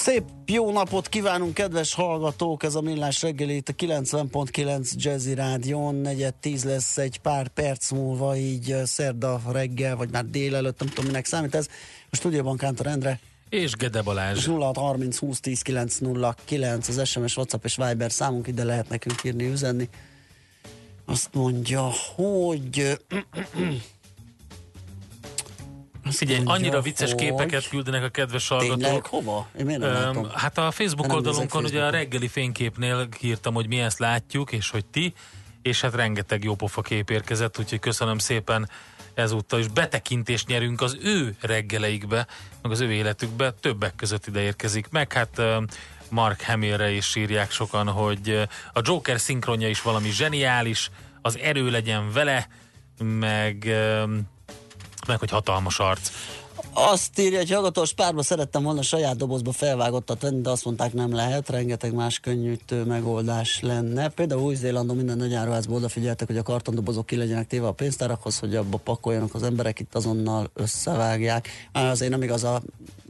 Szép jó napot kívánunk, kedves hallgatók! Ez a Millás reggeli itt a 90.9 Jazzy Rádion. Negyed tíz lesz egy pár perc múlva, így szerda reggel, vagy már délelőtt, nem tudom minek számít ez. A stúdióban Kántor Endre. És Gede Balázs. 0630 20 10 909 az SMS, WhatsApp és Viber számunk, ide lehet nekünk írni, üzenni. Azt mondja, hogy Figyelj, annyira vicces hogy... képeket küldenek a kedves hallgatók. Tényleg? Hova? Én miért nem Hát a Facebook nem oldalon ugye a reggeli fényképnél írtam, hogy mi ezt látjuk, és hogy ti, és hát rengeteg jó pofa kép érkezett, úgyhogy köszönöm szépen ezúttal is betekintést nyerünk az ő reggeleikbe, meg az ő életükbe, többek között ide érkezik meg, hát Mark Hamillre is írják sokan, hogy a Joker szinkronja is valami zseniális, az erő legyen vele, meg meg, hogy hatalmas arc. Azt írja, hogy hallgatós párba szerettem volna saját dobozba felvágottat venni, de azt mondták nem lehet, rengeteg más könnyűtő megoldás lenne. Például Új-Zélandon minden nagy áruházból odafigyeltek, hogy a kartondobozok ki legyenek téve a pénztárakhoz, hogy abba pakoljanak az emberek, itt azonnal összevágják. Azért nem igaz a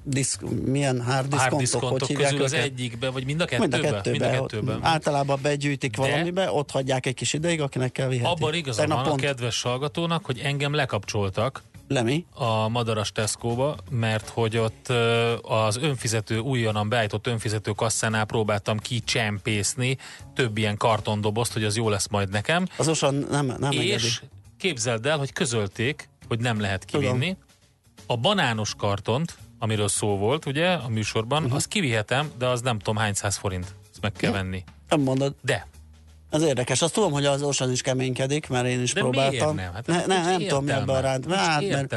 diszk, milyen hard hogy hívják közül az egyikbe, vagy mind a kettőbe? Mind a kettőbe. Mind a kettőbe. Általában begyűjtik De valamibe, ott hagyják egy kis ideig, akinek kell vihetni. Abban igaza van a kedves hallgatónak, hogy engem lekapcsoltak, Lemi? A Madaras Tesco-ba, mert hogy ott az önfizető, újonnan beállított önfizető kasszánál próbáltam kicsempészni több ilyen kartondobozt, hogy az jó lesz majd nekem. Az osan nem, nem És engedi. képzeld el, hogy közölték, hogy nem lehet kivinni. Tudom. A banános kartont, amiről szó volt, ugye, a műsorban, uh-huh. azt kivihetem, de az nem tudom hány száz forint. Ezt meg kell venni. Nem mondod. De az érdekes. Azt tudom, hogy az Ocean is keménykedik, mert én is De próbáltam. nem? Hát ne, ne, nem tudom, mi ebben a ránt. Hát, mert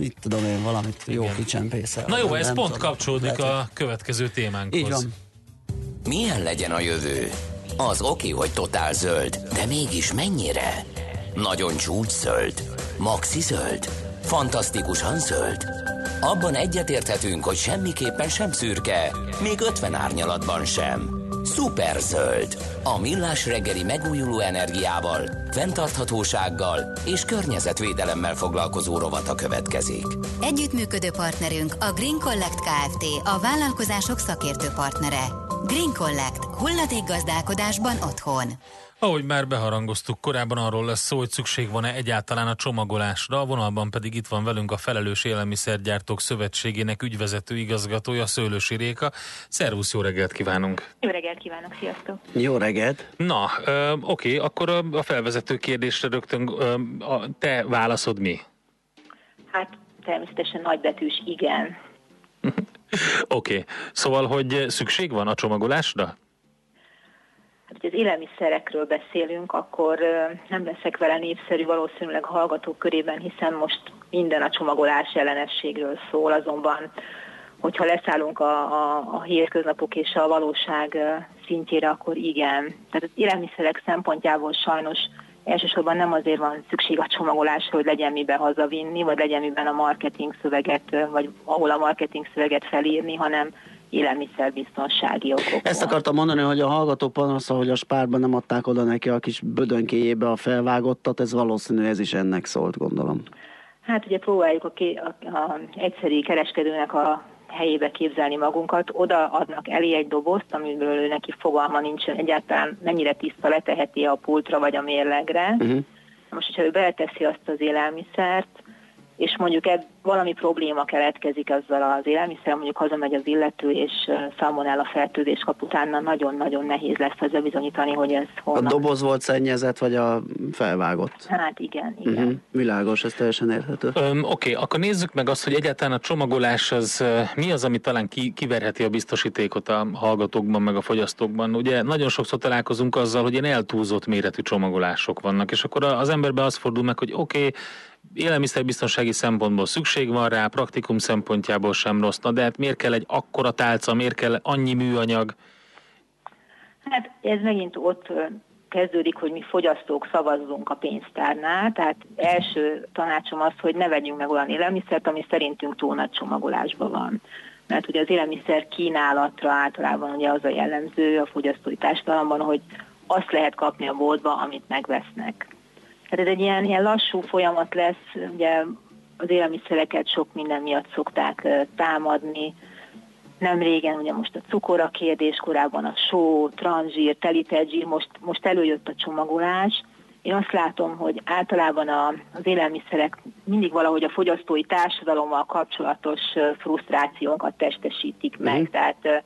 itt tudom én valamit jó kicsempészel. Na jó, ez nem pont tudom. kapcsolódik lehet, a következő témánkhoz. Így van. Milyen legyen a jövő? Az oké, hogy totál zöld, de mégis mennyire? Nagyon csúcs zöld? Maxi zöld? Fantasztikusan zöld? Abban egyetérthetünk, hogy semmiképpen sem szürke, még 50 árnyalatban sem. Szuperzöld. A millás reggeli megújuló energiával, fenntarthatósággal és környezetvédelemmel foglalkozó rovata következik. Együttműködő partnerünk a Green Collect Kft. A vállalkozások szakértő partnere. Green Collect. Hulladék gazdálkodásban otthon. Ahogy már beharangoztuk, korábban arról lesz szó, hogy szükség van-e egyáltalán a csomagolásra, a vonalban pedig itt van velünk a Felelős Élelmiszergyártók Szövetségének ügyvezető igazgatója, Szőlősi Réka. Szervusz, jó reggelt kívánunk! Jó reggelt kívánok, sziasztok! Jó reggelt! Na, ö, oké, akkor a, a felvezető kérdésre rögtön ö, a, te válaszod mi? Hát természetesen nagybetűs igen. oké, okay. szóval, hogy szükség van a csomagolásra? Hát, hogy az élelmiszerekről beszélünk, akkor nem leszek vele népszerű valószínűleg hallgatók körében, hiszen most minden a csomagolás ellenességről szól, azonban hogyha leszállunk a, a, a hétköznapok és a valóság szintjére, akkor igen. Tehát az élelmiszerek szempontjából sajnos elsősorban nem azért van szükség a csomagolásra, hogy legyen miben hazavinni, vagy legyen miben a marketing szöveget, vagy ahol a marketing szöveget felírni, hanem élelmiszerbiztonsági okokból. Ezt akartam mondani, hogy a hallgató panasza, hogy a spárban nem adták oda neki a kis bödönkéjébe a felvágottat, ez valószínű, ez is ennek szólt, gondolom. Hát ugye próbáljuk a, a, a egyszerű kereskedőnek a helyébe képzelni magunkat, oda adnak elé egy dobozt, amiből ő neki fogalma nincsen egyáltalán, mennyire tiszta leteheti a pultra vagy a mérlegre. Uh-huh. Most, hogyha ő beleteszi azt az élelmiszert, és mondjuk ebb, valami probléma keletkezik ezzel az élelmiszer, mondjuk hazamegy az illető, és a fertőzés kap utána, nagyon-nagyon nehéz lesz ezzel bizonyítani, hogy ez honnan. A doboz volt szennyezett, vagy a felvágott? Hát igen, igen. Uh-huh. Világos, ez teljesen érthető. Um, Oké, okay, akkor nézzük meg azt, hogy egyáltalán a csomagolás az mi az, ami talán ki, kiverheti a biztosítékot a hallgatókban, meg a fogyasztókban. Ugye nagyon sokszor találkozunk azzal, hogy ilyen eltúlzott méretű csomagolások vannak, és akkor az emberbe az fordul meg, hogy oké, okay, élelmiszerbiztonsági szempontból szükség van rá, praktikum szempontjából sem rossz, na de hát miért kell egy akkora tálca, miért kell annyi műanyag? Hát ez megint ott kezdődik, hogy mi fogyasztók szavazzunk a pénztárnál, tehát első tanácsom az, hogy ne vegyünk meg olyan élelmiszert, ami szerintünk túl nagy csomagolásban van. Mert ugye az élelmiszer kínálatra általában ugye az a jellemző a fogyasztói társadalomban, hogy azt lehet kapni a boltba, amit megvesznek. Tehát ez egy ilyen, ilyen lassú folyamat lesz, ugye az élelmiszereket sok minden miatt szokták támadni, nem régen, ugye most a cukor a kérdés, korábban a só, transzsír, telített zsír, most, most előjött a csomagolás. Én azt látom, hogy általában a, az élelmiszerek mindig valahogy a fogyasztói társadalommal kapcsolatos frusztrációkat testesítik meg. Uh-huh. Tehát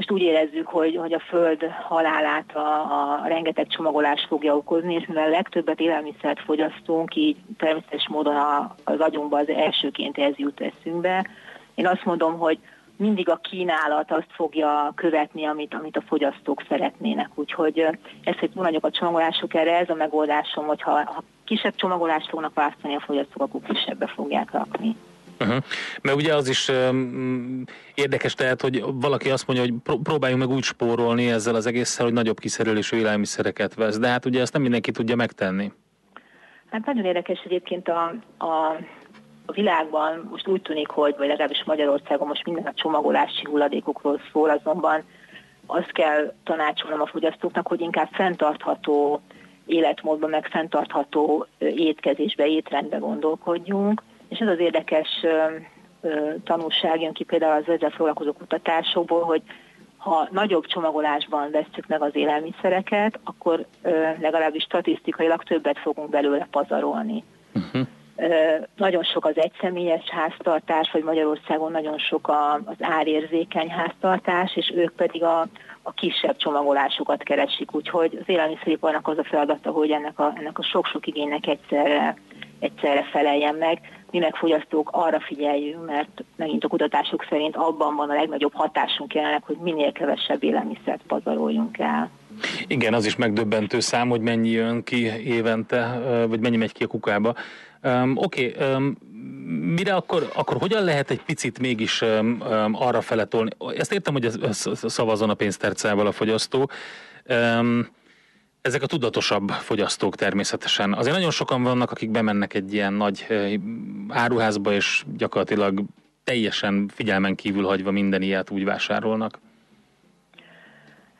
most úgy érezzük, hogy, hogy a föld halálát a, a rengeteg csomagolás fogja okozni, és mivel legtöbbet élelmiszert fogyasztunk, így természetes módon a, az agyunkba az elsőként ez jut eszünkbe. Én azt mondom, hogy mindig a kínálat azt fogja követni, amit, amit a fogyasztók szeretnének. Úgyhogy ez, hogy nagyok a csomagolások, erre ez a megoldásom, hogy ha, kisebb csomagolást fognak választani a fogyasztók, akkor kisebbe fogják rakni. Uh-huh. Mert ugye az is um, érdekes tehát, hogy valaki azt mondja, hogy próbáljunk meg úgy spórolni ezzel az egésszel, hogy nagyobb kiszerelésű élelmiszereket vesz, de hát ugye ezt nem mindenki tudja megtenni. Hát nagyon érdekes egyébként a, a a világban most úgy tűnik, hogy, vagy legalábbis Magyarországon most minden a csomagolási hulladékokról szól, azonban azt kell tanácsolnom a fogyasztóknak, hogy inkább fenntartható életmódban, meg fenntartható étkezésbe, étrendbe gondolkodjunk. És ez az érdekes tanulság jön ki például az ezzel foglalkozó kutatásokból, hogy ha nagyobb csomagolásban veszük meg az élelmiszereket, akkor legalábbis statisztikailag többet fogunk belőle pazarolni. Uh-huh. Nagyon sok az egyszemélyes háztartás, vagy Magyarországon nagyon sok az árérzékeny háztartás, és ők pedig a, a kisebb csomagolásokat keresik. Úgyhogy az élelmiszeriparnak az a feladata, hogy ennek a, ennek a sok-sok igénynek egyszerre, egyszerre feleljen meg. Mi meg fogyasztók arra figyeljünk, mert megint a kutatások szerint abban van a legnagyobb hatásunk jelenleg, hogy minél kevesebb élelmiszert pazaroljunk el. Igen, az is megdöbbentő szám, hogy mennyi jön ki évente, vagy mennyi megy ki a kukába. Um, Oké, okay, um, mire akkor, akkor hogyan lehet egy picit mégis um, um, arra fele tolni? Ezt értem, hogy ez, ez szavazon a pénztercával a fogyasztó. Um, ezek a tudatosabb fogyasztók természetesen. Azért nagyon sokan vannak, akik bemennek egy ilyen nagy áruházba, és gyakorlatilag teljesen figyelmen kívül hagyva minden ilyet úgy vásárolnak.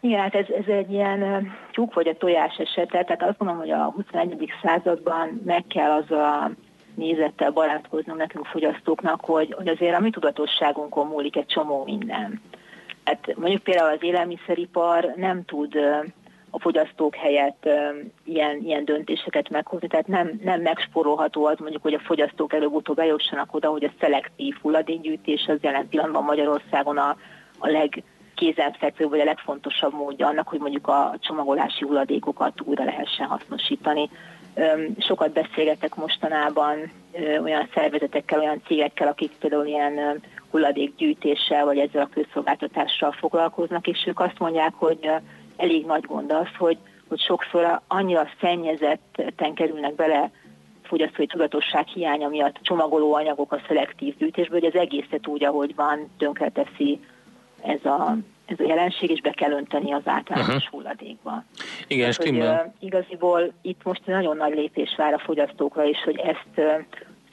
Igen, hát ez, ez egy ilyen tyúk vagy a tojás esete, tehát azt mondom, hogy a 21. században meg kell az a nézettel barátkoznunk nekünk fogyasztóknak, hogy, hogy azért a mi tudatosságunkon múlik egy csomó minden. Hát mondjuk például az élelmiszeripar nem tud a fogyasztók helyett ilyen, ilyen döntéseket meghozni, tehát nem, nem megsporolható az mondjuk, hogy a fogyasztók előbb-utóbb eljussanak oda, hogy a szelektív hulladékgyűjtés az jelen pillanatban Magyarországon a, a leg kézenfekvő vagy a legfontosabb módja annak, hogy mondjuk a csomagolási hulladékokat újra lehessen hasznosítani. Sokat beszélgetek mostanában olyan szervezetekkel, olyan cégekkel, akik például ilyen hulladékgyűjtéssel vagy ezzel a közszolgáltatással foglalkoznak, és ők azt mondják, hogy elég nagy gond az, hogy, hogy sokszor annyira szennyezetten kerülnek bele fogyasztói tudatosság hiánya miatt csomagoló anyagok a szelektív gyűjtésből, hogy az egészet úgy, ahogy van, tönkreteszi ez a, ez a jelenség, és be kell önteni az általános uh-huh. hulladékba. Igen, Tehát, hogy, uh, Igaziból itt most nagyon nagy lépés vár a fogyasztókra is, hogy ezt uh,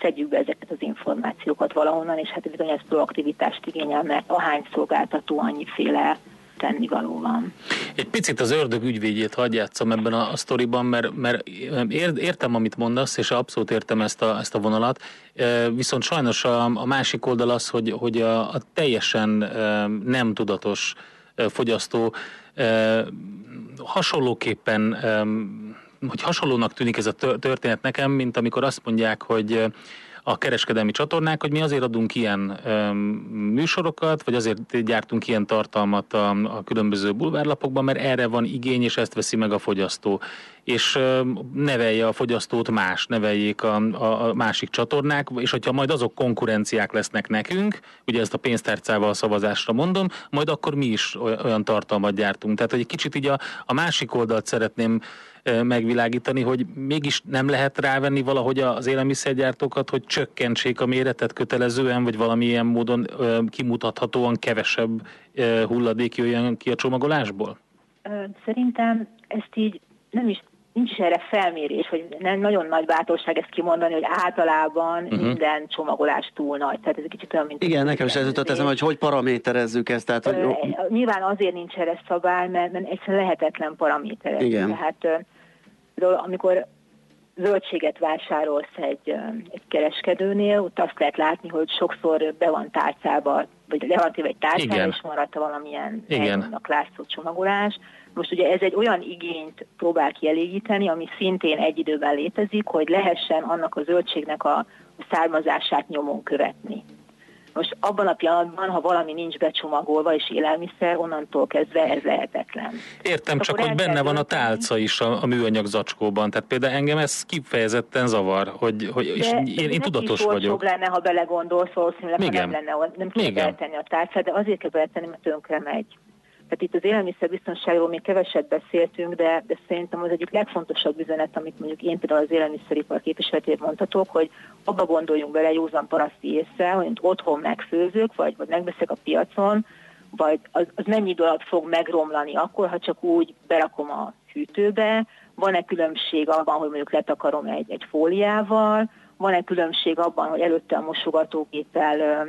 szedjük be ezeket az információkat valahonnan, és hát bizony ez proaktivitást igényel, mert ahány szolgáltató annyiféle tennivaló van. Egy picit az ördög ügyvédjét hagyjátszom ebben a, a sztoriban, mert, mert értem, amit mondasz, és abszolút értem ezt a, ezt a vonalat, viszont sajnos a, a másik oldal az, hogy, hogy a, a teljesen nem tudatos fogyasztó hasonlóképpen hogy hasonlónak tűnik ez a történet nekem, mint amikor azt mondják, hogy a kereskedelmi csatornák, hogy mi azért adunk ilyen műsorokat, vagy azért gyártunk ilyen tartalmat a, a különböző bulvárlapokban, mert erre van igény, és ezt veszi meg a fogyasztó. És ö, nevelje a fogyasztót más, neveljék a, a, a másik csatornák, és hogyha majd azok konkurenciák lesznek nekünk, ugye ezt a pénztárcával a szavazásra mondom, majd akkor mi is olyan tartalmat gyártunk. Tehát, hogy egy kicsit így a, a másik oldalt szeretném megvilágítani, hogy mégis nem lehet rávenni valahogy az élelmiszergyártókat, hogy csökkentsék a méretet kötelezően, vagy valamilyen módon kimutathatóan kevesebb hulladék jöjjön ki a csomagolásból? Szerintem ezt így nem is nincs erre felmérés, hogy nem nagyon nagy bátorság ezt kimondani, hogy általában uh-huh. minden csomagolás túl nagy. Tehát ez egy kicsit olyan, mint... Igen, nekem is ez jutott eszembe, hogy hogy paraméterezzük ezt. Tehát, hogy... Nyilván azért nincs erre szabály, mert, mert egyszerűen lehetetlen paraméterezni. Igen. Tehát amikor zöldséget vásárolsz egy, egy kereskedőnél, ott azt lehet látni, hogy sokszor be van tárcába, vagy le van téve egy tárcába, és maradt valamilyen elmondnak látszó csomagolás. Most ugye ez egy olyan igényt próbál kielégíteni, ami szintén egy időben létezik, hogy lehessen annak a zöldségnek a származását nyomon követni. Most abban a pillanatban, ha valami nincs becsomagolva és élelmiszer, onnantól kezdve ez lehetetlen. Értem, csak hogy benne van a tálca is a, a műanyag zacskóban. Tehát például engem ez kifejezetten zavar, hogy, hogy és én, én tudatos vagyok. lenne, ha belegondolsz, valószínűleg ha nem lenne, nem kell beletenni a tálcát, de azért kell beletenni, mert tönkre megy. Tehát itt az élelmiszerbiztonságról még keveset beszéltünk, de, de szerintem az egyik legfontosabb üzenet, amit mondjuk én például az élelmiszeripar képviseletében mondhatok, hogy abba gondoljunk bele józan paraszti észre, hogy otthon megfőzök, vagy, vagy megveszek a piacon, vagy az, az mennyi idő alatt fog megromlani akkor, ha csak úgy berakom a hűtőbe, van-e különbség abban, hogy mondjuk letakarom egy, egy fóliával, van-e különbség abban, hogy előtte a mosogatógéppel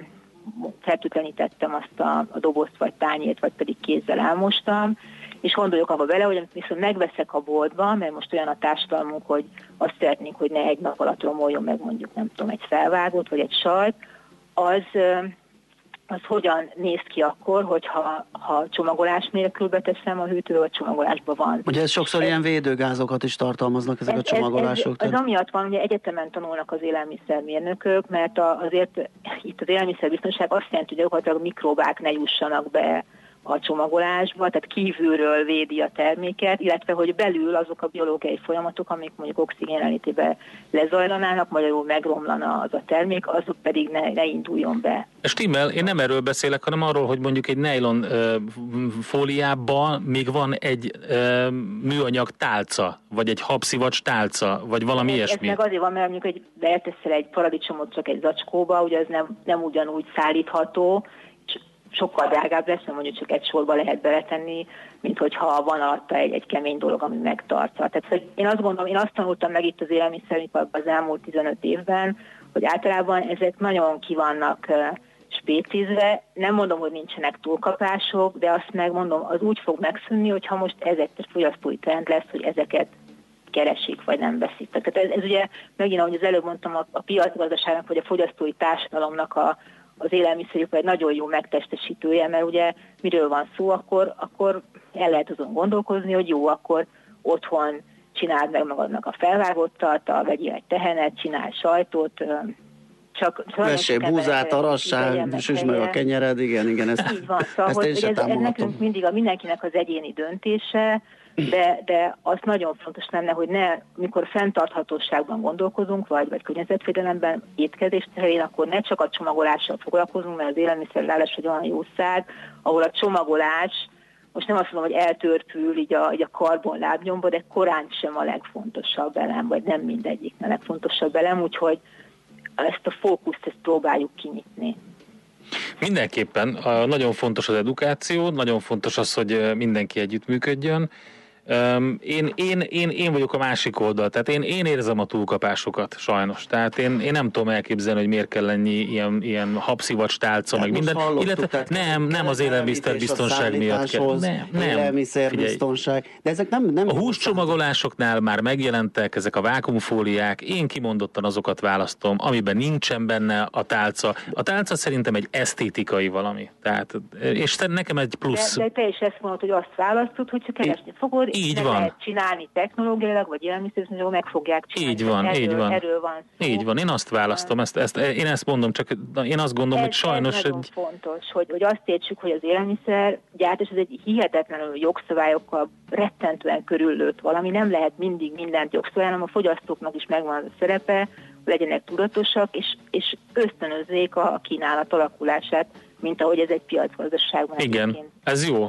fertőtlenítettem azt a, a dobozt, vagy tányért, vagy pedig kézzel elmostam, és gondoljuk abba bele, hogy viszont megveszek a boltba, mert most olyan a társadalmunk, hogy azt szeretnénk, hogy ne egy nap alatt romoljon meg mondjuk, nem tudom, egy felvágót, vagy egy sajt, az az hogyan néz ki akkor, hogyha ha csomagolás nélkül beteszem a hűtőbe, vagy csomagolásban van. Ugye ez sokszor ez, ilyen védőgázokat is tartalmaznak ezek ez, a csomagolások. Ez, ez, ez amiatt van, hogy egyetemen tanulnak az élelmiszermérnökök, mert a, azért itt az élelmiszerbiztonság azt jelenti, hogy gyakorlatilag mikrobák ne jussanak be a csomagolásba, tehát kívülről védi a terméket, illetve hogy belül azok a biológiai folyamatok, amik mondjuk oxigén jelenlétében lezajlanának, magyarul megromlana az a termék, azok pedig ne, ne induljon be. Stimmel, én nem erről beszélek, hanem arról, hogy mondjuk egy nylon uh, fóliában még van egy uh, műanyag tálca, vagy egy habszivacs tálca, vagy valami ez, ilyesmi. Ez meg azért van, mert mondjuk egy, beleteszel egy paradicsomot csak egy zacskóba, ugye ez nem, nem ugyanúgy szállítható, sokkal drágább lesz, mert mondjuk csak egy sorba lehet beletenni, mint hogyha van alatta egy, egy kemény dolog, ami megtartja. Tehát hogy én azt gondolom, én azt tanultam meg itt az élelmiszeriparban az elmúlt 15 évben, hogy általában ezek nagyon kivannak spécizve. Nem mondom, hogy nincsenek túlkapások, de azt megmondom, az úgy fog megszűnni, hogyha most ez egy fogyasztói trend lesz, hogy ezeket keresik, vagy nem veszik. Tehát ez, ez ugye megint, ahogy az előbb mondtam, a, a piacgazdaságnak, vagy a fogyasztói társadalomnak a, az élelmiszeripar egy nagyon jó megtestesítője, mert ugye miről van szó, akkor, akkor el lehet azon gondolkozni, hogy jó, akkor otthon csináld meg magadnak a felvágottat, a vegyél egy tehenet, csinálj sajtot, csak Vessél búzát, arassál, süsd meg a kenyered, igen, igen, ezt, Így van, szóval, ezt hogy, hogy ez, ez nekünk mindig a mindenkinek az egyéni döntése, de, de az nagyon fontos lenne, hogy ne, mikor fenntarthatóságban gondolkozunk, vagy, vagy környezetvédelemben étkezés terén, akkor ne csak a csomagolással foglalkozunk, mert az élelmiszerlálás egy olyan jószág, ahol a csomagolás, most nem azt mondom, hogy eltörpül így a, így a karbon lábnyomba, de korán sem a legfontosabb elem, vagy nem mindegyik a legfontosabb elem, úgyhogy ezt a fókuszt ezt próbáljuk kinyitni. Mindenképpen nagyon fontos az edukáció, nagyon fontos az, hogy mindenki együttműködjön, Um, én, én, én, én vagyok a másik oldal, tehát én, én érzem a túlkapásokat sajnos. Tehát én, én nem tudom elképzelni, hogy miért kell lenni ilyen, ilyen habszivacs tálca, hát meg minden. Illetve nem, nem az élelmiszerbiztonság miatt kell. Nem, nem. Élelmiszerbiztonság. De ezek nem, nem a húscsomagolásoknál már megjelentek ezek a vákumfóliák, én kimondottan azokat választom, amiben nincsen benne a tálca. A tálca szerintem egy esztétikai valami. Tehát, és nekem egy plusz. De, de te is ezt mondod, hogy azt választod, hogy csak keresni fogod, így van. lehet csinálni technológiailag, vagy élelmiszerűen, meg fogják csinálni. Így van, erről, így van. Erről van szó. Így van, én azt választom, ezt, ezt, én ezt mondom, csak én azt gondolom, ez, hogy sajnos... Ez nagyon egy... fontos, hogy, hogy azt értsük, hogy az élelmiszer gyártás ez egy hihetetlenül jogszabályokkal rettentően körüllőtt valami, nem lehet mindig mindent jogszabály, hanem a fogyasztóknak is megvan az a szerepe, legyenek tudatosak, és, és ösztönözzék a kínálat alakulását, mint ahogy ez egy piacgazdaságban. Igen, ez jó.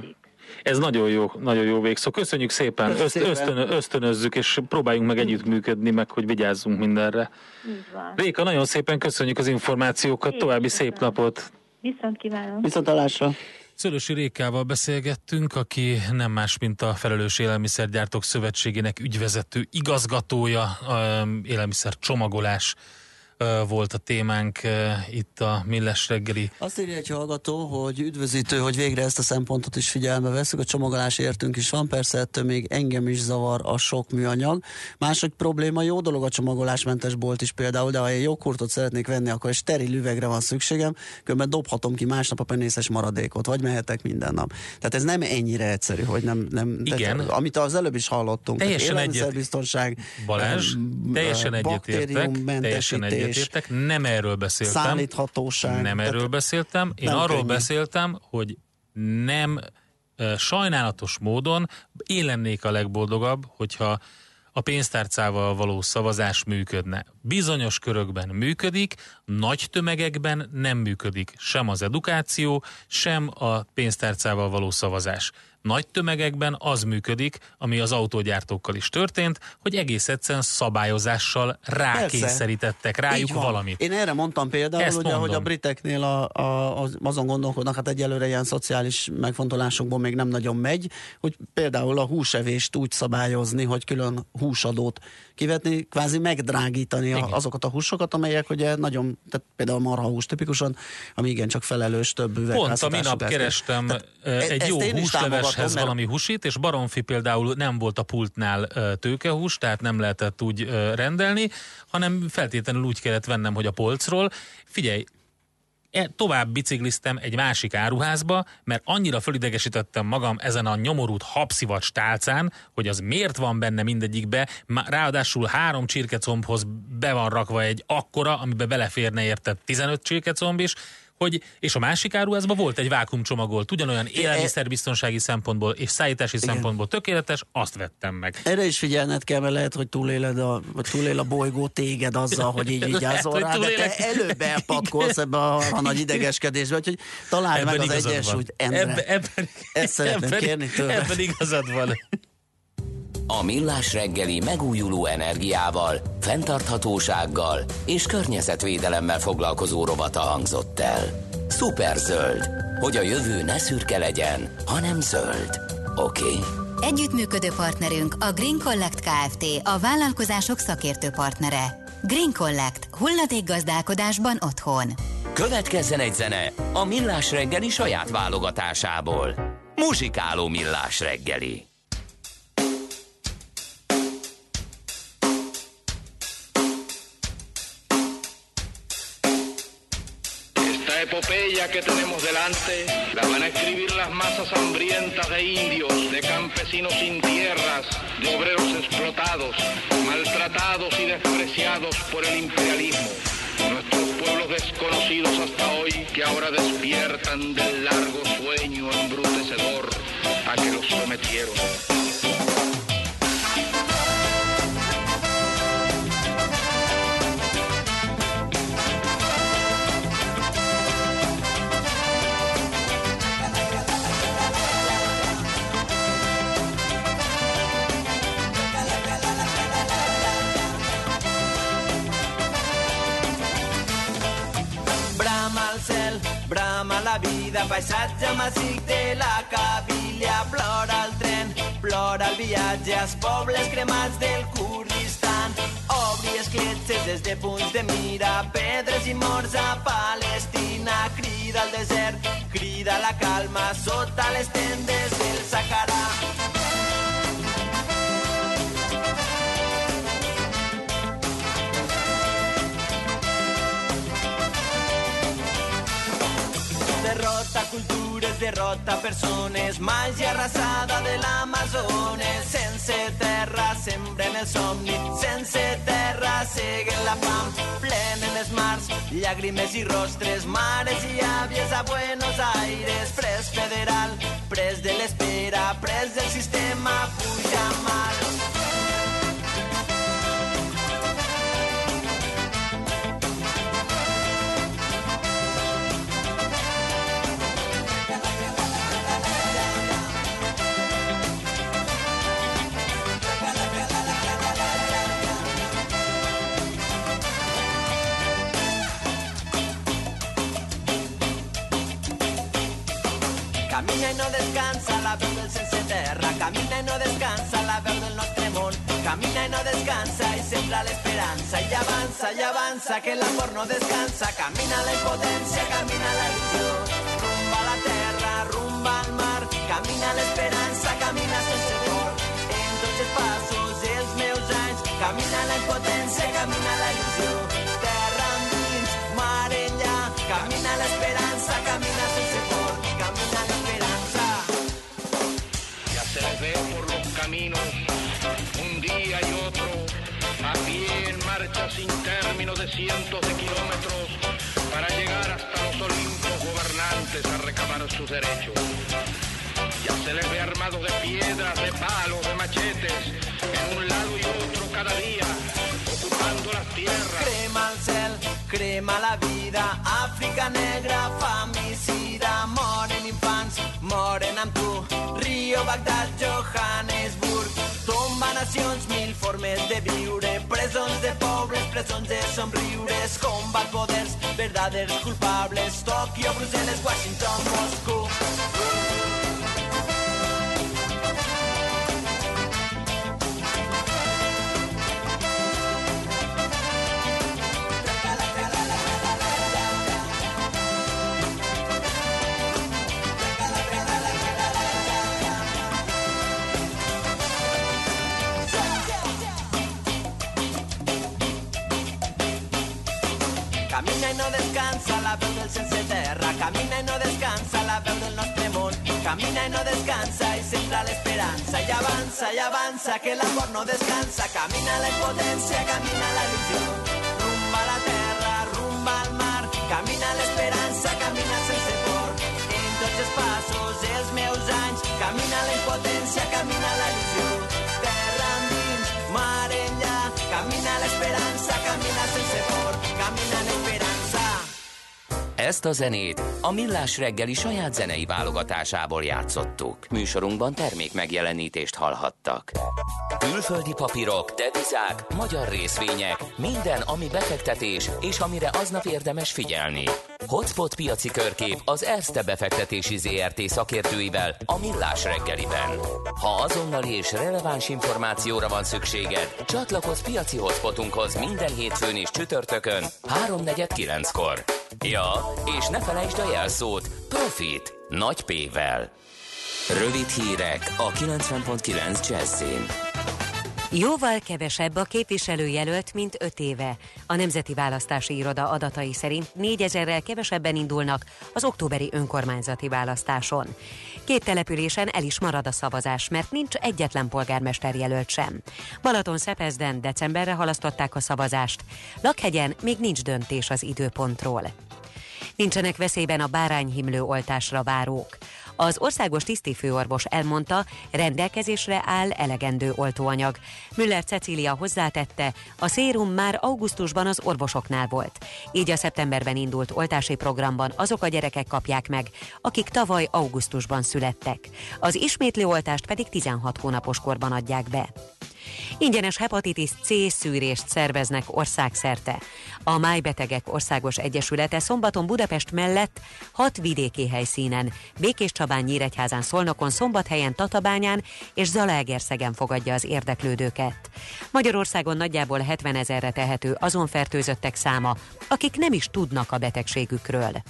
Ez nagyon jó, nagyon jó végszó. Köszönjük szépen, Öszt, ösztön, ösztönözzük, és próbáljunk meg együttműködni, meg hogy vigyázzunk mindenre. Réka, nagyon szépen köszönjük az információkat, további szépen. szép napot! Viszont kívánok! Viszont alásra! Szörösi Rékával beszélgettünk, aki nem más, mint a Felelős Élelmiszergyártók Szövetségének ügyvezető igazgatója, élelmiszer csomagolás volt a témánk itt a Milles reggeli. Azt írja egy hallgató, hogy üdvözítő, hogy végre ezt a szempontot is figyelme veszük. A csomagolás értünk is van, persze ettől még engem is zavar a sok műanyag. Másik probléma, jó dolog a csomagolásmentes bolt is például, de ha egy joghurtot szeretnék venni, akkor egy steril üvegre van szükségem, különben dobhatom ki másnap a penészes maradékot, vagy mehetek minden nap. Tehát ez nem ennyire egyszerű, hogy nem, nem Igen. Tehát, amit az előbb is hallottunk. Teljesen élelmiszerbiztonság, Balázs, teljesen egyetértek, teljesen egyetértek egyetértek, nem erről beszéltem. Szállíthatóság. Nem erről beszéltem. Én arról könnyű. beszéltem, hogy nem sajnálatos módon én lennék a legboldogabb, hogyha a pénztárcával való szavazás működne. Bizonyos körökben működik, nagy tömegekben nem működik sem az edukáció, sem a pénztárcával való szavazás nagy tömegekben az működik, ami az autógyártókkal is történt, hogy egész egyszerűen szabályozással rákényszerítettek rájuk valamit. Én erre mondtam például, Ezt ugye, hogy a briteknél a, a, azon gondolkodnak, hát egyelőre ilyen szociális megfontolásokból még nem nagyon megy, hogy például a húsevést úgy szabályozni, hogy külön húsadót kivetni, kvázi megdrágítani a, azokat a húsokat, amelyek ugye nagyon, tehát például a marhahús tipikusan, ami igencsak felelős több üvegházhatású. Pont a minap kerestem tehát, egy jó húsleveshez mert... valami húsit, és baromfi például nem volt a pultnál tőkehús, tehát nem lehetett úgy rendelni, hanem feltétlenül úgy kellett vennem, hogy a polcról. Figyelj, E, tovább bicikliztem egy másik áruházba, mert annyira fölidegesítettem magam ezen a nyomorút habszivacs tálcán, hogy az miért van benne mindegyikbe, ráadásul három csirkecombhoz be van rakva egy akkora, amiben beleférne érte 15 csirkecomb is, hogy, és a másik áruházban volt egy vákumcsomagolt, ugyanolyan élelmiszerbiztonsági szempontból és szállítási Igen. szempontból tökéletes, azt vettem meg. Erre is figyelned kell, mert lehet, hogy túléled a, vagy túlél a bolygó téged azzal, hogy így vigyázol rá, de te előbb elpatkolsz ebbe a, a nagy idegeskedésbe, úgyhogy találd ebben meg az egyensúlyt, Endre. Ebben, ebben, Ezt szeretném ebben, kérni tőle. Ebben igazad van. A Millás reggeli megújuló energiával, fenntarthatósággal és környezetvédelemmel foglalkozó rovata hangzott el. zöld, hogy a jövő ne szürke legyen, hanem zöld. Oké? Okay? Együttműködő partnerünk a Green Collect Kft. a vállalkozások szakértő partnere. Green Collect. Hulladékgazdálkodásban otthon. Következzen egy zene a Millás reggeli saját válogatásából. Muzsikáló Millás reggeli. Que tenemos delante la van a escribir las masas hambrientas de indios, de campesinos sin tierras, de obreros explotados, maltratados y despreciados por el imperialismo. Nuestros pueblos desconocidos hasta hoy que ahora despiertan del largo sueño embrutecedor a que los sometieron. Vida, paisatge massic de la cabilla, plora el tren, plora el viatge als pobles cremats del Kurdistan. Obri escletxes des de punts de mira, pedres i morts a Palestina, crida al desert, crida la calma sota les tendes del Sahara. Derrota cultures, derrota persones, màgia arrasada de l'Amazones. Sense terra sembren el somni, sense terra seguen la fam, plenen els mars, llàgrimes i rostres, mares i àvies a Buenos Aires, pres federal, pres de l'espera, pres del sistema, puja. Camina y no descansa, la veo del Cinceterra. Camina y no descansa, la veo del Nostremón. Camina y no descansa y sembra la esperanza. Y avanza, y avanza, que el amor no descansa. Camina la impotencia, camina la ilusión. Rumba la tierra, rumba al mar. Camina la esperanza, camina sin temor. Entonces pasos, els meus anys. Camina la impotencia, camina la ilusión. Terra endins, mar. Camina la esperanza. Sin término de cientos de kilómetros, para llegar hasta los olimpos gobernantes a recabar sus derechos. Ya se les ve armados de piedras, de palos, de machetes, en un lado y otro cada día, ocupando las tierras. Crema el cel, crema la vida, Àfrica negra, famicida, moren infants, moren amb Rio, Bagdad, Johannesburg, tomba nacions, mil formes de viure, presons de pobres, presons de somriures, combat poders, verdaders culpables, Tòquio, Brussel·les, Washington, Moscou. Camina i no descansa la veu del sense terra. Camina i no descansa la veu del nostre món. Camina i no descansa i sembra l'esperança. I avança, i avança, que l'amor no descansa. Camina la impotència, camina la il·lusió. Rumba la terra, rumba al mar. Camina l'esperança, camina sense por. En tots els passos, els meus anys. Camina la impotència, camina la il·lusió. Ezt a zenét a Millás reggeli saját zenei válogatásából játszottuk. Műsorunkban termék megjelenítést hallhattak. Külföldi papírok, devizák, magyar részvények, minden, ami befektetés és amire aznap érdemes figyelni. Hotspot piaci körkép az Erste befektetési ZRT szakértőivel a Millás reggeliben. Ha azonnali és releváns információra van szükséged, csatlakozz piaci hotspotunkhoz minden hétfőn és csütörtökön 3.49-kor. Ja, és ne felejtsd a jelszót Profit nagy P-vel. Rövid hírek a 90.9 Jazzin. Jóval kevesebb a képviselőjelölt, mint öt éve. A Nemzeti Választási Iroda adatai szerint 4000-rel kevesebben indulnak az októberi önkormányzati választáson. Két településen el is marad a szavazás, mert nincs egyetlen polgármester jelölt sem. Balaton Szepezden decemberre halasztották a szavazást, Lakhegyen még nincs döntés az időpontról. Nincsenek veszélyben a bárányhimlő oltásra várók. Az országos tisztifőorvos elmondta, rendelkezésre áll elegendő oltóanyag. Müller Cecília hozzátette, a szérum már augusztusban az orvosoknál volt. Így a szeptemberben indult oltási programban azok a gyerekek kapják meg, akik tavaly augusztusban születtek. Az ismétlő oltást pedig 16 hónapos korban adják be. Ingyenes hepatitis C szűrést szerveznek országszerte. A Májbetegek Országos Egyesülete szombaton Budapest mellett hat vidéki helyszínen, Békés Csabán, Nyíregyházán, Szolnokon, Szombathelyen, Tatabányán és Zalaegerszegen fogadja az érdeklődőket. Magyarországon nagyjából 70 ezerre tehető azon fertőzöttek száma, akik nem is tudnak a betegségükről.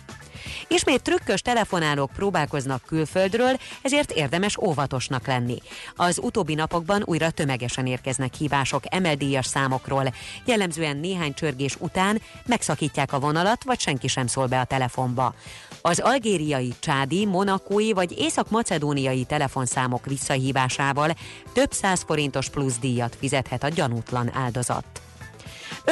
Ismét trükkös telefonálók próbálkoznak külföldről, ezért érdemes óvatosnak lenni. Az utóbbi napokban újra tömegesen érkeznek hívások emeldíjas számokról. Jellemzően néhány csörgés után megszakítják a vonalat, vagy senki sem szól be a telefonba. Az algériai, csádi, monakói vagy észak-macedóniai telefonszámok visszahívásával több száz forintos plusz díjat fizethet a gyanútlan áldozat.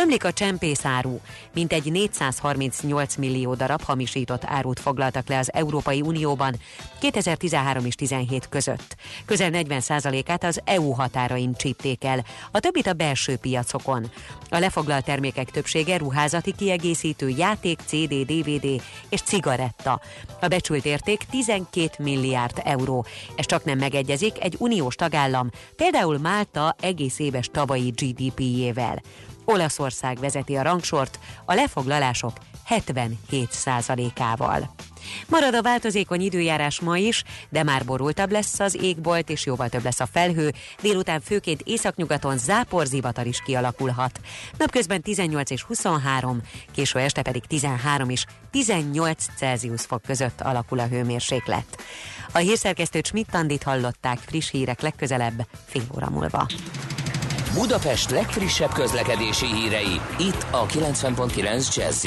Ömlik a csempészáru. Mintegy 438 millió darab hamisított árut foglaltak le az Európai Unióban 2013 és 17 között. Közel 40%-át az EU határain csípték el, a többit a belső piacokon. A lefoglalt termékek többsége ruházati kiegészítő, játék, CD, DVD és cigaretta. A becsült érték 12 milliárd euró. Ez csak nem megegyezik egy uniós tagállam, például Málta egész éves tavalyi GDP-jével. Olaszország vezeti a rangsort a lefoglalások 77%-ával. Marad a változékony időjárás ma is, de már borultabb lesz az égbolt, és jóval több lesz a felhő. Délután főként északnyugaton záporzivatar is kialakulhat. Napközben 18 és 23, késő este pedig 13 és 18 Celsius fok között alakul a hőmérséklet. A hírszerkesztőt Schmidt-Tandit hallották friss hírek legközelebb, fél óra múlva. Budapest legfrissebb közlekedési hírei, itt a 90.9 jazz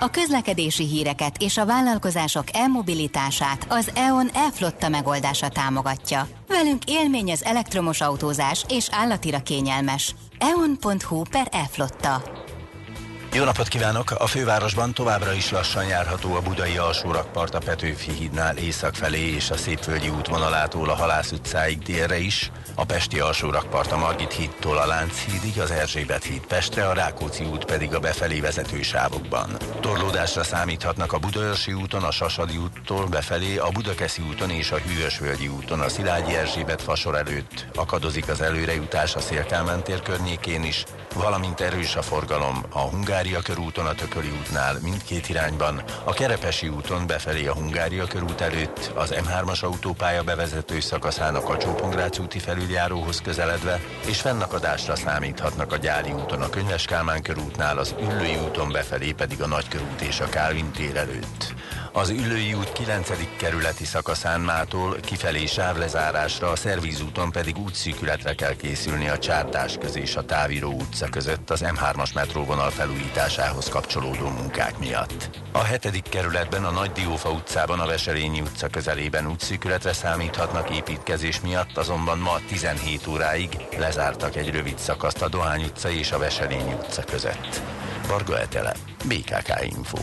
a közlekedési híreket és a vállalkozások elmobilitását az EON e-flotta megoldása támogatja. Velünk élmény az elektromos autózás és állatira kényelmes. eon.hu per e-flotta. Jó napot kívánok! A fővárosban továbbra is lassan járható a budai alsórakpart a Petőfi hídnál észak felé és a Szépvölgyi útvonalától a Halász utcáig délre is, a Pesti alsórakpart a Margit hídtól a Lánchídig, az Erzsébet híd Pestre, a Rákóczi út pedig a befelé vezető sávokban. Torlódásra számíthatnak a Budaörsi úton, a Sasadi úttól befelé, a Budakeszi úton és a Hűvösvölgyi úton, a Szilágyi Erzsébet fasor előtt. Akadozik az előrejutás a Szélkámán környékén is, valamint erős a forgalom a Hungária körúton, a Tököli útnál mindkét irányban, a Kerepesi úton befelé a Hungária körút előtt, az M3-as autópálya bevezető szakaszának a Csópongrác úti felüljáróhoz közeledve, és fennakadásra számíthatnak a Gyári úton, a Könyves Kálmán körútnál, az Üllői úton befelé pedig a Nagykörút és a Kálvin tér előtt. Az Üllői út 9. kerületi szakaszán mától kifelé sávlezárásra, a Szervízúton pedig útszűkületre kell készülni a Csárdás köz és a Táviró utca között az M3-as metróvonal felújításához kapcsolódó munkák miatt. A 7. kerületben a Nagy Diófa utcában a Veselényi utca közelében útszűkületre számíthatnak építkezés miatt, azonban ma 17 óráig lezártak egy rövid szakaszt a Dohány utca és a Veselényi utca között. Varga Etele, BKK Info.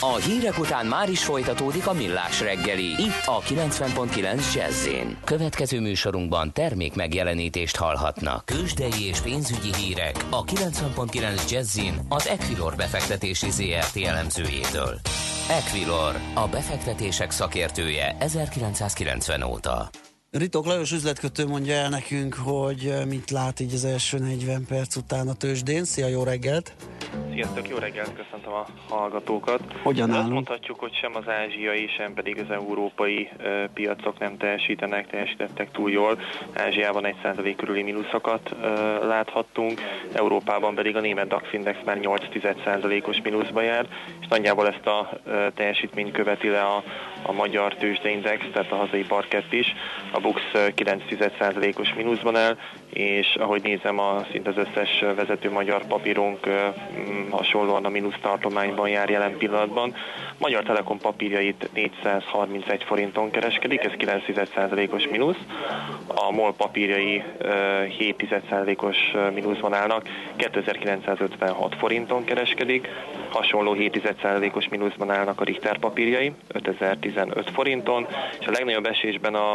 A hírek után már is folytatódik a millás reggeli, itt a 90.9 jazz Következő műsorunkban termék megjelenítést hallhatnak. Kősdei és pénzügyi hírek a 90.9 jazz az Equilor befektetési ZRT elemzőjétől. Equilor, a befektetések szakértője 1990 óta. Ritok Lajos üzletkötő mondja el nekünk, hogy mit lát így az első 40 perc után a tőzsdén. Szia, jó reggelt! Sziasztok, jó reggelt, köszöntöm a hallgatókat. Hogyan Azt mondhatjuk, hogy sem az ázsiai, sem pedig az európai uh, piacok nem teljesítenek, teljesítettek túl jól. Ázsiában 1% körüli mínuszokat uh, láthattunk, Európában pedig a német DAX Index már 8%-os mínuszba jár, és nagyjából ezt a uh, teljesítményt követi le a, a magyar tőzsdeindex, tehát a hazai parkett is. A BUX 9%-os mínuszban el, és ahogy nézem, a, szinte az összes vezető magyar papírunk hasonlóan a mínusz tartományban jár jelen pillanatban. Magyar Telekom papírjait 431 forinton kereskedik, ez 9%-os mínusz. A MOL papírjai 7%-os mínuszban állnak, 2956 forinton kereskedik. Hasonló 7%-os mínuszban állnak a Richter papírjai, 5015 forinton, és a legnagyobb esésben a,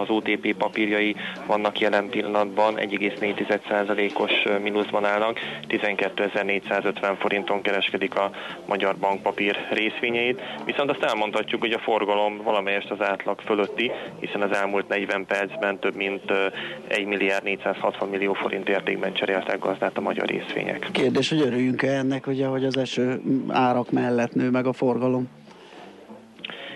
az OTP papírjai vannak jelen pillanatban, 1,4%-os mínuszban állnak, 12.450 forinton kereskedik a magyar bankpapír részvényeit, viszont azt elmondhatjuk, hogy a forgalom valamelyest az átlag fölötti, hiszen az elmúlt 40 percben több mint 1 milliárd 460 millió forint értékben cseréltek gazdát a magyar részvények. Kérdés, hogy örüljünk-e ennek, ugye, hogy az eső árak mellett nő meg a forgalom?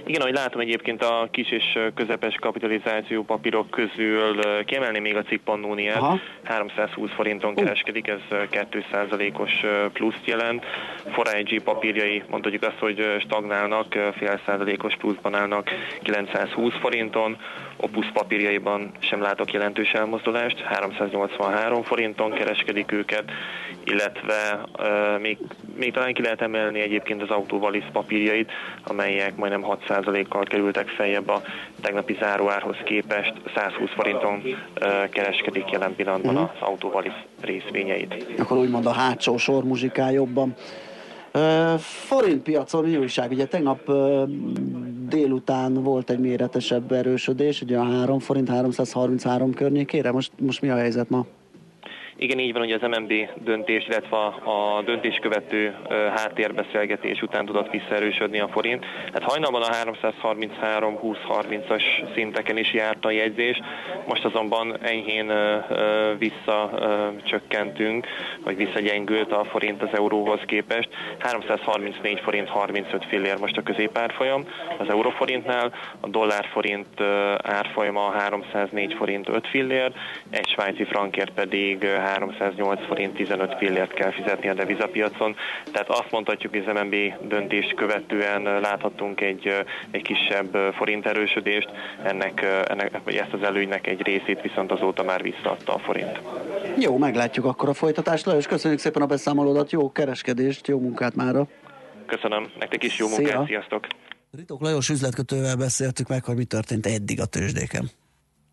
Igen, ahogy látom egyébként a kis és közepes kapitalizáció papírok közül kiemelni még a Cippannóniát, 320 forinton kereskedik, ez 2%-os pluszt jelent. Forage papírjai, mondhatjuk azt, hogy stagnálnak, fél százalékos pluszban állnak 920 forinton, Opus papírjaiban sem látok jelentős elmozdulást, 383 forinton kereskedik őket, illetve uh, még, még talán ki lehet emelni egyébként az autóvalisz papírjait, amelyek majdnem 6%-kal kerültek feljebb a tegnapi záróárhoz képest, 120 forinton uh, kereskedik jelen pillanatban uh-huh. az autóvalisz részvényeit. Akkor úgymond a hátsó sor muzsikál jobban. Forint piacon mi újság? Ugye tegnap délután volt egy méretesebb erősödés, ugye a 3 forint 333 környékére, most, most mi a helyzet ma? Igen, így van, hogy az MNB döntés, illetve a döntés követő háttérbeszélgetés után tudott visszaerősödni a forint. Hát hajnalban a 333-20-30-as szinteken is járt a jegyzés, most azonban enyhén visszacsökkentünk, vagy visszagyengült a forint az euróhoz képest. 334 forint 35 fillér most a középárfolyam az euróforintnál, a dollárforint árfolyama 304 forint 5 fillér, egy svájci frankért pedig 308 forint 15 fillért kell fizetni a devizapiacon. Tehát azt mondhatjuk, hogy az MNB döntést követően láthatunk egy, egy kisebb forint erősödést, ennek, ennek, vagy ezt az előnynek egy részét viszont azóta már visszaadta a forint. Jó, meglátjuk akkor a folytatást. Lajos, köszönjük szépen a beszámolódat, jó kereskedést, jó munkát mára. Köszönöm, nektek is jó munkát, Szia. sziasztok! Ritok Lajos üzletkötővel beszéltük meg, hogy mi történt eddig a tőzsdéken.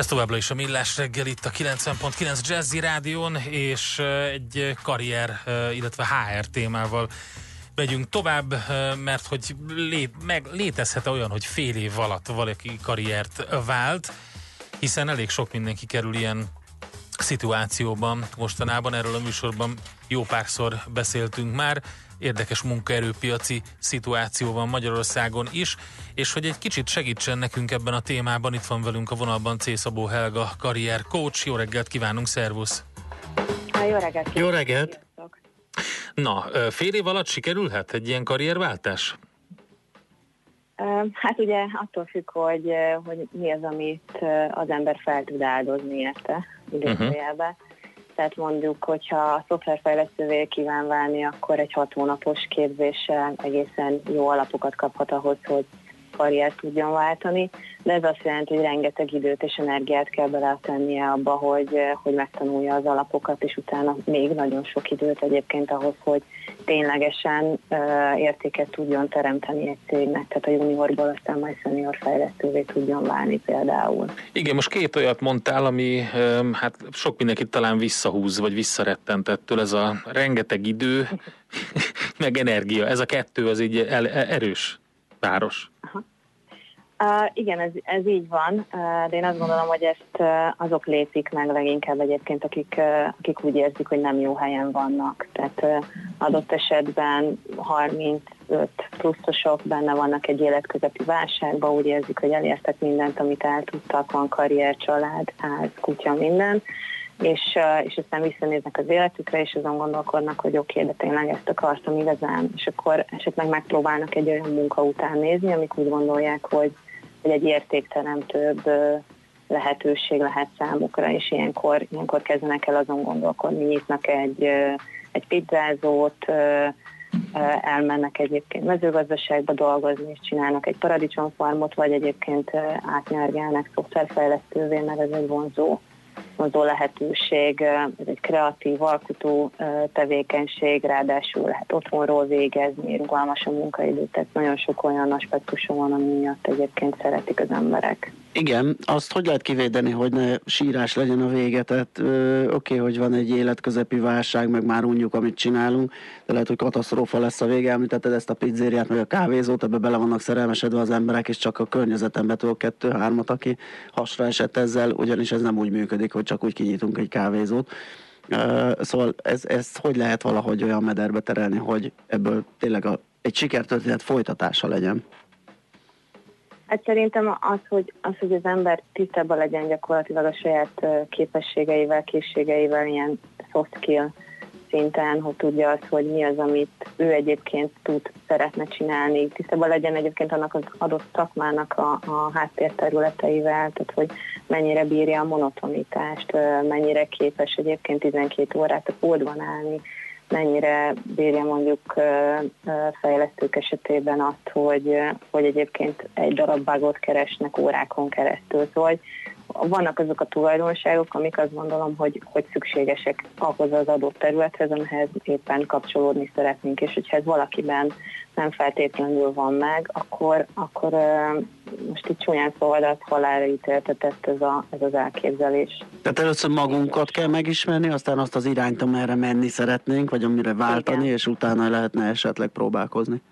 Ez továbbra is a Millás reggel itt a 90.9 Jazzy Rádion, és egy karrier, illetve HR témával megyünk tovább, mert hogy lé, meg létezhet olyan, hogy fél év alatt valaki karriert vált, hiszen elég sok mindenki kerül ilyen szituációban mostanában, erről a műsorban jó párszor beszéltünk már, érdekes munkaerőpiaci szituáció van Magyarországon is, és hogy egy kicsit segítsen nekünk ebben a témában, itt van velünk a vonalban C. Szabó Helga, karrier coach. Jó reggelt kívánunk, szervusz! Jó reggelt! Jó reggelt! Na, fél év alatt sikerülhet egy ilyen karrierváltás? Hát ugye attól függ, hogy, hogy mi az, amit az ember fel tud áldozni érte, időzőjelbe. Uh-huh tehát mondjuk, hogyha szoftverfejlesztővé kíván válni, akkor egy hat hónapos képzéssel egészen jó alapokat kaphat ahhoz, hogy karriert tudjon váltani, de ez azt jelenti, hogy rengeteg időt és energiát kell beletennie abba, hogy, hogy megtanulja az alapokat, és utána még nagyon sok időt egyébként ahhoz, hogy ténylegesen uh, értéket tudjon teremteni egy cégnek, tehát a juniorból aztán majd senior fejlesztővé tudjon válni például. Igen, most két olyat mondtál, ami hát sok mindenkit talán visszahúz, vagy visszarettent ettől, ez a rengeteg idő, meg energia, ez a kettő az így el, erős páros. Uh, igen, ez, ez így van, uh, de én azt gondolom, hogy ezt uh, azok lépik meg leginkább egyébként, akik, uh, akik úgy érzik, hogy nem jó helyen vannak. Tehát uh, adott esetben 35 pluszosok benne vannak egy életközepi válságban, úgy érzik, hogy elértek mindent, amit el tudtak, van karrier, család, ház, kutya, minden, és, és aztán visszanéznek az életükre, és azon gondolkodnak, hogy oké, okay, de tényleg ezt akartam igazán, és akkor esetleg megpróbálnak egy olyan munka után nézni, amik úgy gondolják, hogy hogy egy értékteremtőbb lehetőség lehet számukra, és ilyenkor, ilyenkor kezdenek el azon gondolkodni, nyitnak egy, egy pizzázót, elmennek egyébként mezőgazdaságba dolgozni, és csinálnak egy paradicsomfarmot, vagy egyébként átnyergelnek szoftverfejlesztővé, mert ez egy vonzó vonzó lehetőség, ez egy kreatív, alkotó tevékenység, ráadásul lehet otthonról végezni, rugalmas a munkaidő, tehát nagyon sok olyan aspektusa van, ami miatt egyébként szeretik az emberek. Igen, azt hogy lehet kivédeni, hogy ne sírás legyen a vége? Tehát oké, okay, hogy van egy életközepi válság, meg már unjuk, amit csinálunk, de lehet, hogy katasztrófa lesz a vége. Említetted ezt a pizzériát, meg a kávézót, ebbe bele vannak szerelmesedve az emberek, és csak a környezetembe tudok kettő-hármat, aki hasra esett ezzel, ugyanis ez nem úgy működik, hogy csak úgy kinyitunk egy kávézót. Szóval ez, ez hogy lehet valahogy olyan mederbe terelni, hogy ebből tényleg a, egy sikertörténet folytatása legyen? Hát szerintem az hogy, az, hogy az ember tisztában legyen gyakorlatilag a saját képességeivel, készségeivel, ilyen soft skill szinten, hogy tudja azt, hogy mi az, amit ő egyébként tud, szeretne csinálni. Tisztában legyen egyébként annak az adott szakmának a, a háttérterületeivel, tehát hogy mennyire bírja a monotonitást, mennyire képes egyébként 12 órát a kódban állni, mennyire bírja mondjuk fejlesztők esetében azt, hogy, hogy egyébként egy darab bugot keresnek órákon keresztül. Szóval vannak azok a tulajdonságok, amik azt gondolom, hogy, hogy szükségesek ahhoz az adott területhez, amihez éppen kapcsolódni szeretnénk, és hogyha ez valakiben nem feltétlenül van meg, akkor, akkor most itt csúnyán szóval, de halálra ítéltetett ez, a, ez az elképzelés. Tehát először magunkat kell megismerni, aztán azt az irányt, amerre menni szeretnénk, vagy amire váltani, Igen. és utána lehetne esetleg próbálkozni.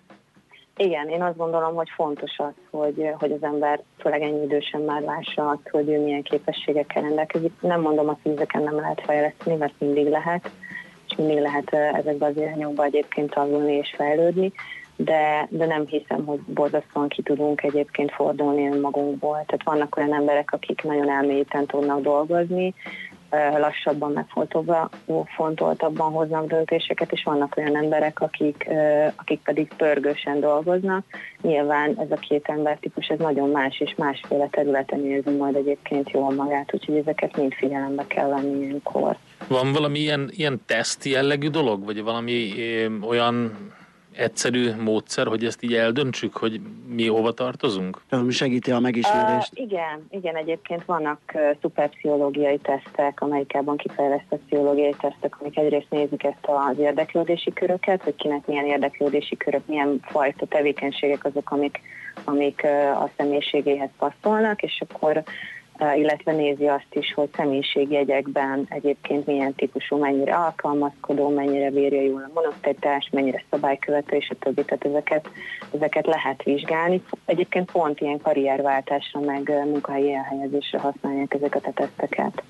Igen, én azt gondolom, hogy fontos az, hogy, hogy az ember főleg ennyi idősen már lássa azt, hogy ő milyen képességekkel rendelkezik. Nem mondom azt, hogy ezeken nem lehet fejleszteni, mert mindig lehet, és mindig lehet ezekbe az irányokba egyébként tanulni és fejlődni, de, de nem hiszem, hogy borzasztóan ki tudunk egyébként fordulni önmagunkból. Tehát vannak olyan emberek, akik nagyon elmélyíten tudnak dolgozni, lassabban, megfontoltabban hoznak döntéseket, és vannak olyan emberek, akik, akik pedig pörgősen dolgoznak. Nyilván ez a két embertípus ez nagyon más, és másféle területen érzi majd egyébként jól magát, úgyhogy ezeket mind figyelembe kell venni ilyenkor. Van valami ilyen, ilyen teszt jellegű dolog, vagy valami olyan egyszerű módszer, hogy ezt így eldöntsük, hogy mi hova tartozunk? Mi segíti a megismerést? Uh, igen, igen, egyébként vannak uh, szuperpszichológiai tesztek, amelyikában kifejlesztett pszichológiai tesztek, amik egyrészt nézik ezt az érdeklődési köröket, hogy kinek milyen érdeklődési körök, milyen fajta tevékenységek azok, amik, amik uh, a személyiségéhez passzolnak, és akkor illetve nézi azt is, hogy személyiségjegyekben egyébként milyen típusú, mennyire alkalmazkodó, mennyire bírja jól a monotetás, mennyire szabálykövető, és a többi. Tehát ezeket, ezeket lehet vizsgálni. Egyébként pont ilyen karrierváltásra, meg munkahelyi elhelyezésre használják ezeket a teszteket.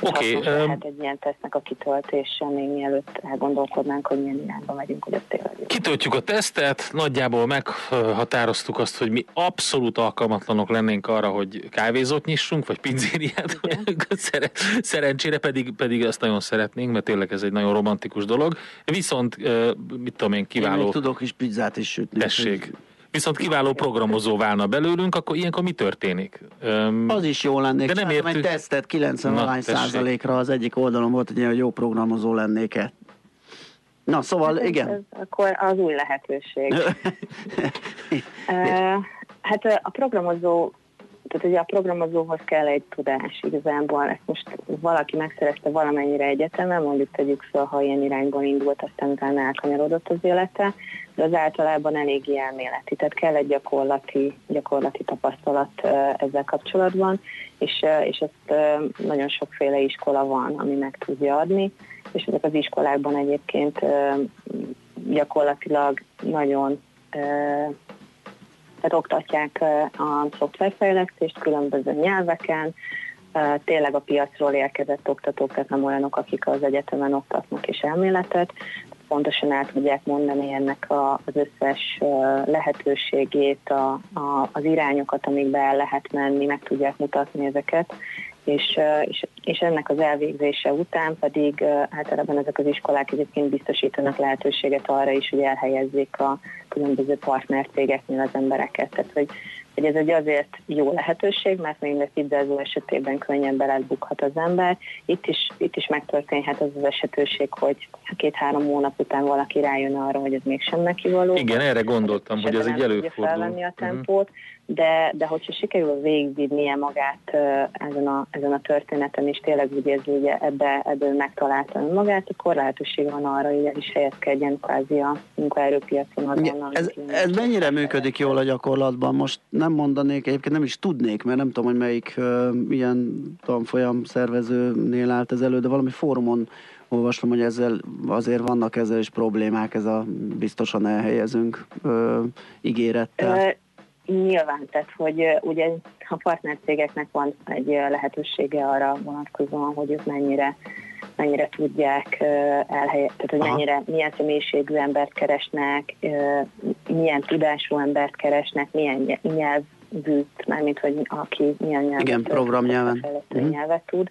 Oké. Okay, lehet egy ilyen tesznek a kitöltése, még mielőtt elgondolkodnánk, hogy milyen irányba megyünk, hogy ezt tényleg. Kitöltjük a tesztet, nagyjából meghatároztuk azt, hogy mi abszolút alkalmatlanok lennénk arra, hogy kávézót nyissunk, vagy pizzériát. Szerencsére pedig, pedig ezt nagyon szeretnénk, mert tényleg ez egy nagyon romantikus dolog. Viszont, mit tudom én, kiváló... Én tudok is pizzát is sütni. Tessék viszont kiváló programozó válna belőlünk, akkor ilyenkor mi történik? Um, az is jó lennék. De nem értük... egy tesztet 90 valány százalékra az egyik oldalon volt, hogy jó programozó lennék-e. Na, szóval hát igen. Ez akkor az új lehetőség. hát a programozó tehát ugye a programozóhoz kell egy tudás igazából, ezt most valaki megszerezte valamennyire egyetemen, mondjuk tegyük fel, ha ilyen irányból indult, aztán utána elkanyarodott az élete, de az általában eléggé elméleti, tehát kell egy gyakorlati, gyakorlati tapasztalat ezzel kapcsolatban, és, és ezt nagyon sokféle iskola van, ami meg tudja adni, és ezek az iskolákban egyébként gyakorlatilag nagyon tehát oktatják a szoftverfejlesztést különböző nyelveken, tényleg a piacról érkezett oktatók, tehát nem olyanok, akik az egyetemen oktatnak és elméletet, pontosan el tudják mondani ennek a, az összes lehetőségét, a, az irányokat, amikbe el lehet menni, meg tudják mutatni ezeket, és, és, és ennek az elvégzése után pedig általában ezek az iskolák egyébként biztosítanak lehetőséget arra is, hogy elhelyezzék a különböző partnercégeknél az embereket. Tehát, hogy hogy ez egy azért jó lehetőség, mert még a kibzázó esetében könnyen belebukhat az ember. Itt is, itt is megtörténhet az az esetőség, hogy két-három hónap után valaki rájön arra, hogy ez mégsem neki való. Igen, erre gondoltam, hogy ez egy előfordul. felvenni a mhm. tempót, uh-huh. De, de hogyha sikerül végigvinnie magát ezen a, ezen a történeten, és tényleg úgy érzi, hogy ebbe, ebből megtalálta magát, akkor lehetőség van arra, hogy el is helyezkedjen kvázi a munkaerőpiacon azonnal. Ez, ez mennyire működik jól a gyakorlatban? Most nem mondanék, egyébként nem is tudnék, mert nem tudom, hogy melyik uh, ilyen tanfolyam szervezőnél állt ez elő, de valami fórumon olvasom, hogy ezzel azért vannak ezzel is problémák, ez a biztosan elhelyezünk uh, ígérettel. Nyilván, tehát hogy ugye a partnercégeknek van egy lehetősége arra vonatkozóan, hogy ők mennyire mennyire tudják elhelyezni, tehát hogy mennyire, milyen személyiségű embert keresnek, milyen tudású embert keresnek, milyen nyelvűt, mármint hogy aki milyen nyelvet, Igen, programnyelven. Mm. nyelvet tud.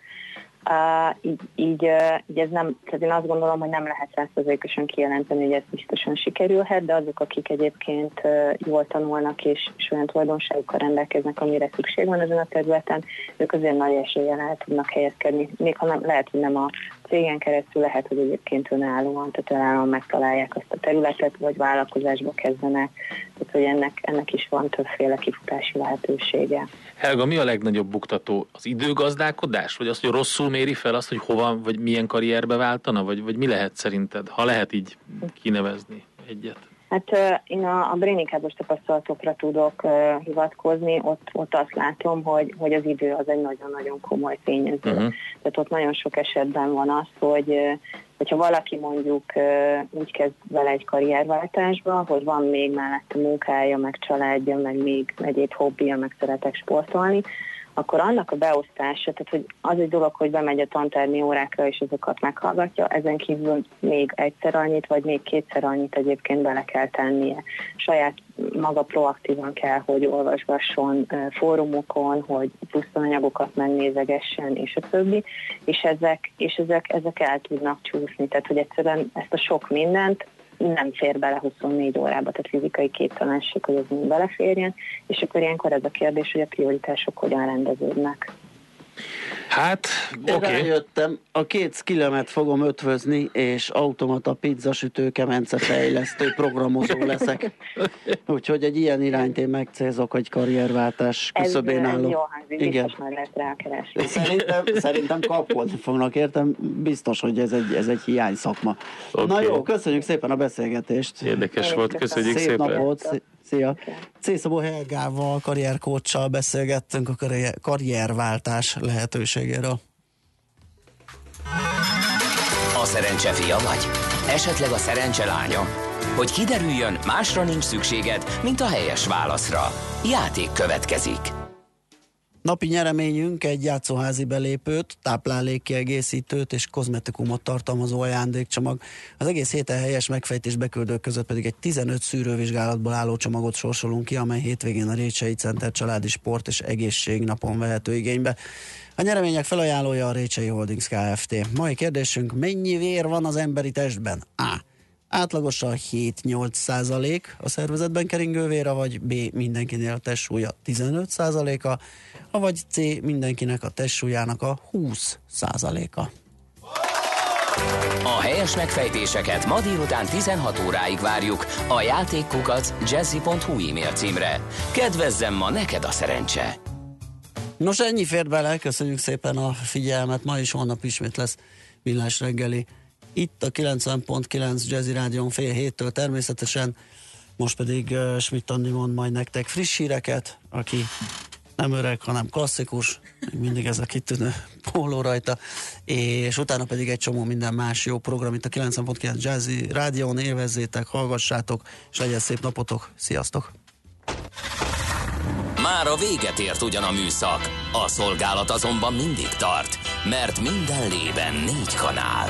Uh, így, így, uh, így ez nem, tehát én azt gondolom, hogy nem lehet százszerzékosan kijelenteni, hogy ez biztosan sikerülhet, de azok, akik egyébként uh, jól tanulnak és, és olyan tulajdonságokkal rendelkeznek, amire szükség van ezen a területen, ők azért nagy eséllyel el tudnak helyezkedni. Még ha nem, lehet, hogy nem a cégen keresztül, lehet, hogy egyébként önállóan, tehát önállóan megtalálják azt a területet, vagy vállalkozásba kezdenek, tehát hogy ennek, ennek is van többféle kifutási lehetősége. Helga, mi a legnagyobb buktató? Az időgazdálkodás? Vagy az, hogy rosszul méri fel azt, hogy hova, vagy milyen karrierbe váltana? Vagy, vagy mi lehet szerinted, ha lehet így kinevezni egyet? Hát én a, a Brénikábos tapasztalatokra tudok uh, hivatkozni, ott, ott azt látom, hogy, hogy az idő az egy nagyon-nagyon komoly tényező. Uh-huh. Tehát ott nagyon sok esetben van az, hogy hogyha valaki mondjuk úgy kezd vele egy karrierváltásba, hogy van még mellette munkája, meg családja, meg még egyéb hobbija, meg szeretek sportolni, akkor annak a beosztása, tehát hogy az egy dolog, hogy bemegy a tantermi órákra és azokat meghallgatja, ezen kívül még egyszer annyit, vagy még kétszer annyit egyébként bele kell tennie. Saját maga proaktívan kell, hogy olvasgasson fórumokon, hogy plusz anyagokat megnézegessen, és a többi, és ezek, és ezek, ezek el tudnak csúszni. Tehát, hogy egyszerűen ezt a sok mindent nem fér bele 24 órába, tehát fizikai képtelenség, hogy ez mind beleférjen, és akkor ilyenkor ez a kérdés, hogy a prioritások hogyan rendeződnek. Hát, oké. Okay. Rájöttem, a két skillemet fogom ötvözni, és automata pizzasütő, kemence fejlesztő, programozó leszek. Úgyhogy egy ilyen irányt én megcélzok, hogy karrierváltás küszöbén álló. Jó hangzik, Igen. biztos lehet. Szerintem, szerintem kapkodni fognak, értem? Biztos, hogy ez egy, ez egy hiány szakma. Okay. Na jó, köszönjük szépen a beszélgetést. Érdekes Én volt, köszönjük Szép szépen. Napot. Szia! C. Szabó Helgával, karrierkóccsal beszélgettünk a karrierváltás lehetőségéről. A szerencse fia vagy? Esetleg a szerencse lánya? Hogy kiderüljön, másra nincs szükséged, mint a helyes válaszra. Játék következik. Napi nyereményünk egy játszóházi belépőt, táplálékkiegészítőt és kozmetikumot tartalmazó ajándékcsomag. Az egész héten helyes megfejtés beküldők között pedig egy 15 szűrővizsgálatból álló csomagot sorsolunk ki, amely hétvégén a Récsei Center családi sport és egészségnapon vehető igénybe. A nyeremények felajánlója a Récsei Holdings Kft. Mai kérdésünk, mennyi vér van az emberi testben? A átlagosan 7-8 százalék a szervezetben keringő vére, vagy B mindenkinél a testsúlya 15 százaléka, vagy C mindenkinek a testsúlyának a 20 százaléka. A helyes megfejtéseket ma délután 16 óráig várjuk a játékkukac jazzy.hu e-mail címre. Kedvezzem ma neked a szerencse! Nos, ennyi fér bele, köszönjük szépen a figyelmet, ma is holnap ismét lesz villás reggeli. Itt a 90.9 Jazzy Rádion fél héttől természetesen, most pedig uh, Schmidt Andi mond majd nektek friss híreket, aki nem öreg, hanem klasszikus, mindig ez a kitűnő póló rajta, és utána pedig egy csomó minden más jó program itt a 90.9 Jazzy Rádión, élvezzétek, hallgassátok, és legyen szép napotok, sziasztok! Már a véget ért ugyan a műszak, a szolgálat azonban mindig tart, mert minden lében négy kanál.